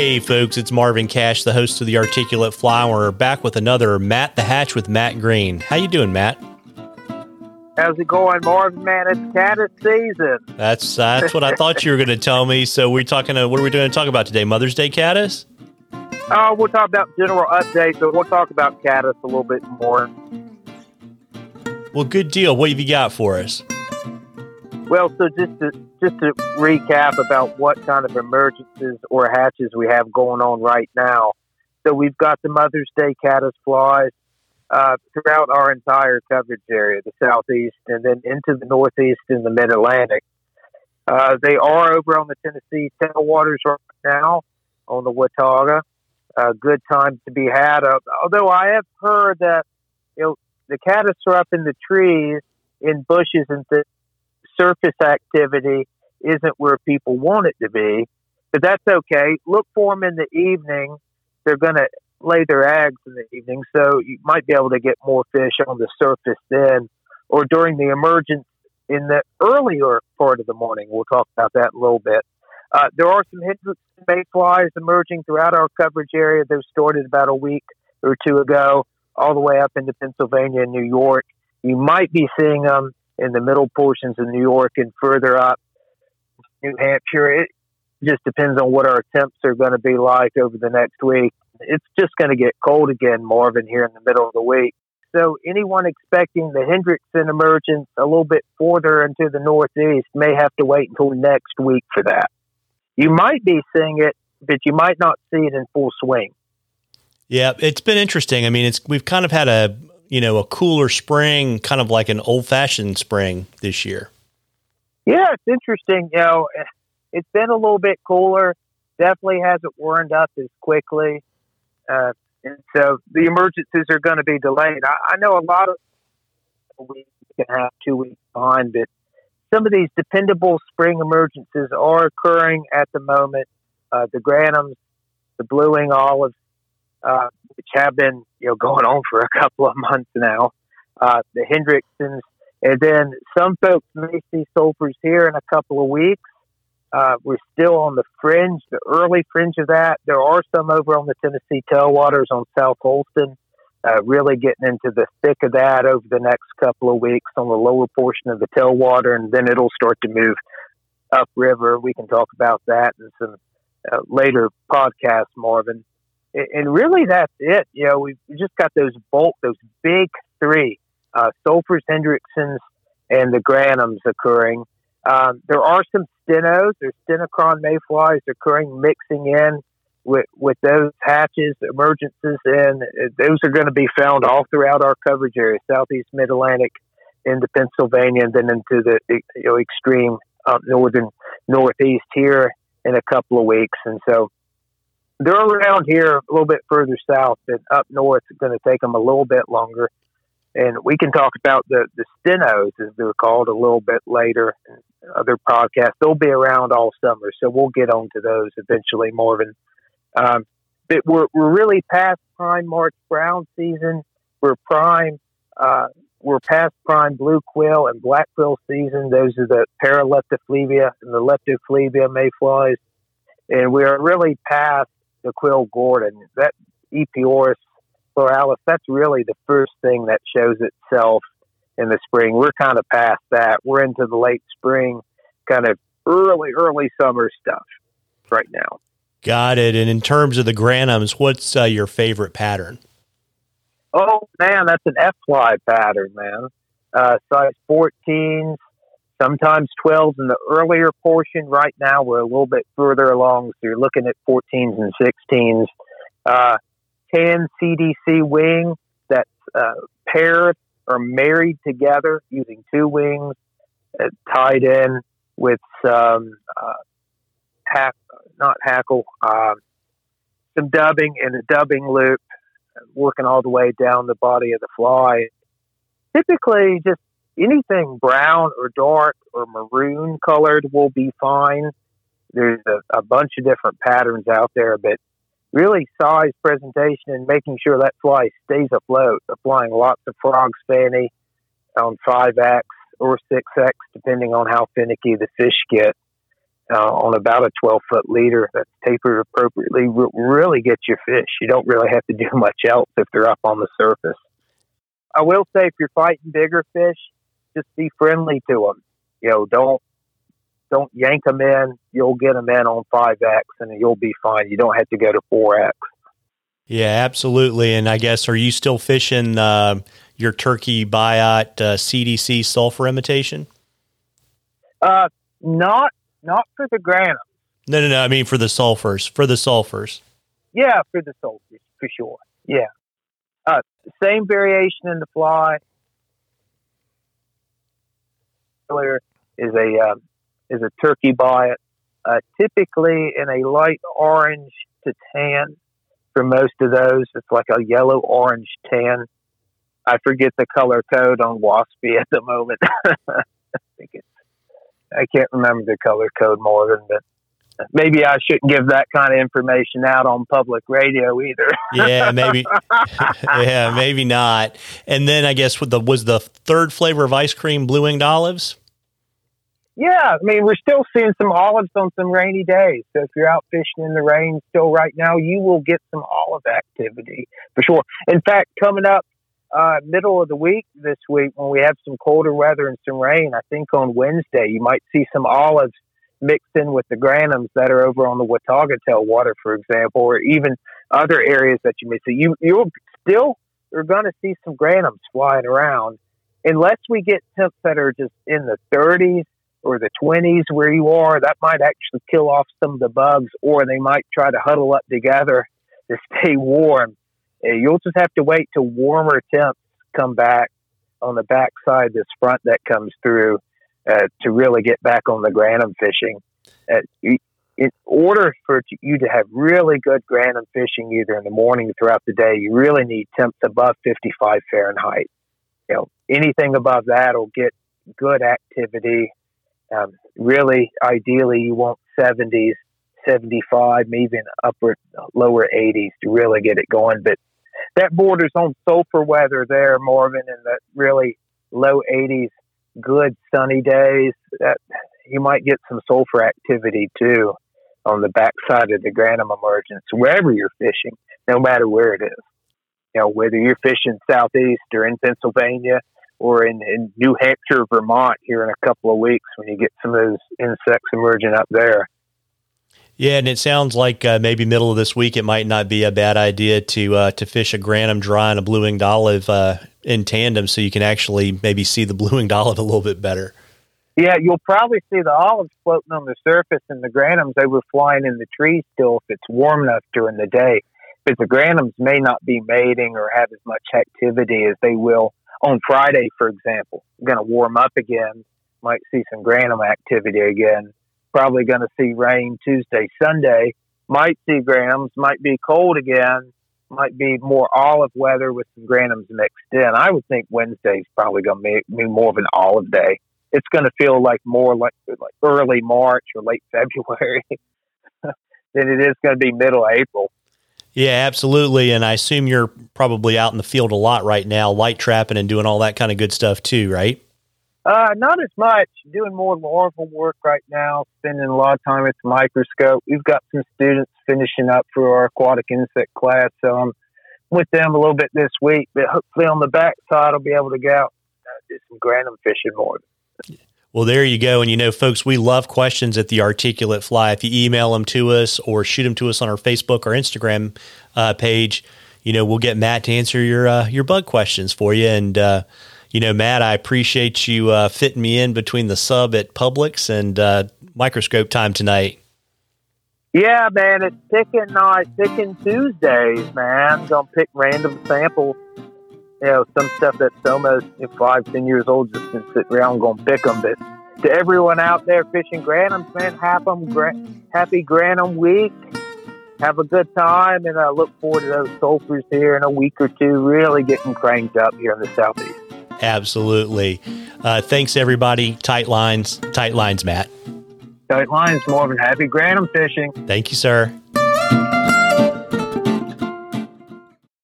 Hey, folks, it's Marvin Cash, the host of the Articulate Fly, back with another Matt the Hatch with Matt Green. How you doing, Matt? How's it going, Marvin? Man, it's caddis season. That's that's what I thought you were going to tell me. So we're talking. Uh, what are we going to talk about today? Mother's Day caddis? Uh, we'll talk about general updates, but we'll talk about caddis a little bit more. Well, good deal. What have you got for us? Well, so just to just to recap about what kind of emergencies or hatches we have going on right now. So we've got the Mother's Day caddis flies uh, throughout our entire coverage area, the southeast, and then into the northeast and the mid Atlantic. Uh, they are over on the Tennessee tailwaters right now on the Watauga. A good time to be had. Uh, although I have heard that you know the caddis are up in the trees, in bushes and things surface activity isn't where people want it to be, but that's okay. Look for them in the evening. They're going to lay their eggs in the evening, so you might be able to get more fish on the surface then, or during the emergence in the earlier part of the morning. We'll talk about that a little bit. Uh, there are some Hendrickson mayflies emerging throughout our coverage area. Those started about a week or two ago, all the way up into Pennsylvania and New York. You might be seeing them in the middle portions of New York and further up New Hampshire. It just depends on what our temps are going to be like over the next week. It's just going to get cold again, Marvin, here in the middle of the week. So anyone expecting the Hendrickson emergence a little bit further into the northeast may have to wait until next week for that. You might be seeing it, but you might not see it in full swing. Yeah, it's been interesting. I mean, it's we've kind of had a you know, a cooler spring, kind of like an old fashioned spring this year. Yeah, it's interesting. You know, it's been a little bit cooler. Definitely hasn't warmed up as quickly. Uh, and so the emergencies are going to be delayed. I, I know a lot of we can have two weeks behind, but some of these dependable spring emergencies are occurring at the moment. Uh, the grannoms, the blue-wing olives, uh, which have been you know going on for a couple of months now. Uh, the Hendricksons, and then some folks may see sulfurs here in a couple of weeks. Uh, we're still on the fringe, the early fringe of that. There are some over on the Tennessee tailwaters on South Holston, uh, really getting into the thick of that over the next couple of weeks on the lower portion of the tailwater, and then it'll start to move upriver. We can talk about that in some uh, later podcasts, Marvin and really that's it. You know, we've just got those bulk, those big three, uh, Sulfurs, Hendricksons, and the Grannoms occurring. Um, there are some stenos, there's stenacron mayflies occurring, mixing in with, with those hatches, emergences, and those are going to be found all throughout our coverage area, southeast mid Atlantic into Pennsylvania, and then into the you know, extreme uh, northern northeast here in a couple of weeks. And so they're around here a little bit further south, but up north it's going to take them a little bit longer. And we can talk about the, the stenos, as they're called, a little bit later other podcasts. They'll be around all summer, so we'll get on to those eventually, Marvin. Um, but we're, we're really past prime March brown season. We're prime, uh, we're past prime blue quill and black quill season. Those are the Paraleptophlebia and the Leptophlebia mayflies. And we are really past the quill Gordon. That Epeorus pleuralis, that's really the first thing that shows itself in the spring. We're kind of past that. We're into the late spring, kind of early, early summer stuff right now. Got it. And in terms of the grannoms, what's uh, your favorite pattern? Oh man, that's an F fly pattern, man. Uh, size 14s, sometimes 12s in the earlier portion. Right now, we're a little bit further along, so you're looking at 14s and 16s. Uh, 10 CDC wing that's uh, paired or married together using two wings uh, tied in with some uh, hack, not hackle, um, some dubbing and a dubbing loop, working all the way down the body of the fly. Typically, just anything brown or dark or maroon colored will be fine. There's a, a bunch of different patterns out there, but really size, presentation, and making sure that fly stays afloat. Applying lots of frog fanny on 5X or 6X, depending on how finicky the fish get. uh, on about a 12 foot leader that's tapered appropriately will really get your fish. You don't really have to do much else if they're up on the surface. I will say if you're fighting bigger fish, just be friendly to them. You know, don't don't yank them in. You'll get them in on 5X and you'll be fine. You don't have to go to 4X. Yeah, absolutely. And I guess, are you still fishing uh, your turkey biot uh, CDC sulfur imitation? Uh, not not for the grannom. No, no, no. I mean for the sulfurs. For the sulfurs. Yeah, for the sulfurs, for sure. Yeah. Uh, same variation in the fly. Is a um, is a turkey biot, uh, typically in a light orange to tan. For most of those, it's like a yellow orange tan. I forget the color code on Wapsi at the moment. I think it's I can't remember the color code more than but maybe I shouldn't give that kind of information out on public radio either. yeah, maybe. yeah, maybe not. And then I guess with the was the third flavor of ice cream blue winged olives. Yeah, I mean we're still seeing some olives on some rainy days. So if you're out fishing in the rain still right now, you will get some olive activity for sure. In fact, coming up uh, middle of the week this week when we have some colder weather and some rain, I think on Wednesday you might see some olives mixed in with the grannoms that are over on the Watauga tailwater, for example, or even other areas that you may see. You you still you're going to see some grannoms flying around, unless we get temps that are just in the 30s or the 20s where you are. That might actually kill off some of the bugs, or they might try to huddle up together to stay warm. Uh, you'll just have to wait till warmer temps come back on the backside this front that comes through uh, to really get back on the grannom fishing. Uh, in order for you to have really good grannom fishing, either in the morning or throughout the day, you really need temps above 55 Fahrenheit. You know, anything above that will get good activity. Um, really, ideally, you want 70s, 75, maybe even upper, lower 80s to really get it going. But that borders on sulfur weather there, Marvin, in the really low 80s good sunny days, that you might get some sulfur activity too on the backside of the Grannom emergence, wherever you're fishing, no matter where it is. You know, whether you're fishing southeast or in Pennsylvania or in, in New Hampshire, Vermont here in a couple of weeks when you get some of those insects emerging up there. Yeah, and it sounds like uh, maybe middle of this week it might not be a bad idea to uh, to fish a grannom dry and a blue winged olive uh, in tandem, so you can actually maybe see the blue winged olive a little bit better. Yeah, you'll probably see the olives floating on the surface, and the grannoms they were flying in the trees still if it's warm enough during the day. But the grannoms may not be mating or have as much activity as they will on Friday, for example. Going to warm up again, might see some grannom activity again probably going to see rain Tuesday, Sunday. Might see grannoms, might be cold again, might be more olive weather with some grannoms mixed in. I would think Wednesday's probably going to be more of an olive day. It's going to feel like more like, like early March or late February than it is going to be middle April. Yeah, absolutely. And I assume you're probably out in the field a lot right now, light trapping and doing all that kind of good stuff too, right? Uh, not as much. Doing more larval work right now, spending a lot of time at the microscope. We've got some students finishing up for our aquatic insect class, so I'm with them a little bit this week. But hopefully on the back side, I'll be able to go out and uh, do some grannom fishing more. Well, there you go. And you know, folks, we love questions at the Articulate Fly. If you email them to us or shoot them to us on our Facebook or Instagram uh, page, you know, we'll get Matt to answer your uh, your bug questions for you. And uh, you know, Matt, I appreciate you uh, fitting me in between the sub at Publix and uh, microscope time tonight. Yeah, man, it's picking uh, picking Tuesdays, man. Gonna pick random samples. You know, some stuff that's almost you know, five, ten years old, just been sitting around gonna pick them. But to everyone out there fishing grannoms, man, have them gra- happy grannom week. Have a good time, and I look forward to those sulfurs here in a week or two, really getting cranked up here in the southeast. Absolutely. Uh, thanks, everybody. Tight lines. Tight lines, Matt. Tight lines, Marvin. Happy Grannom fishing. Thank you, sir.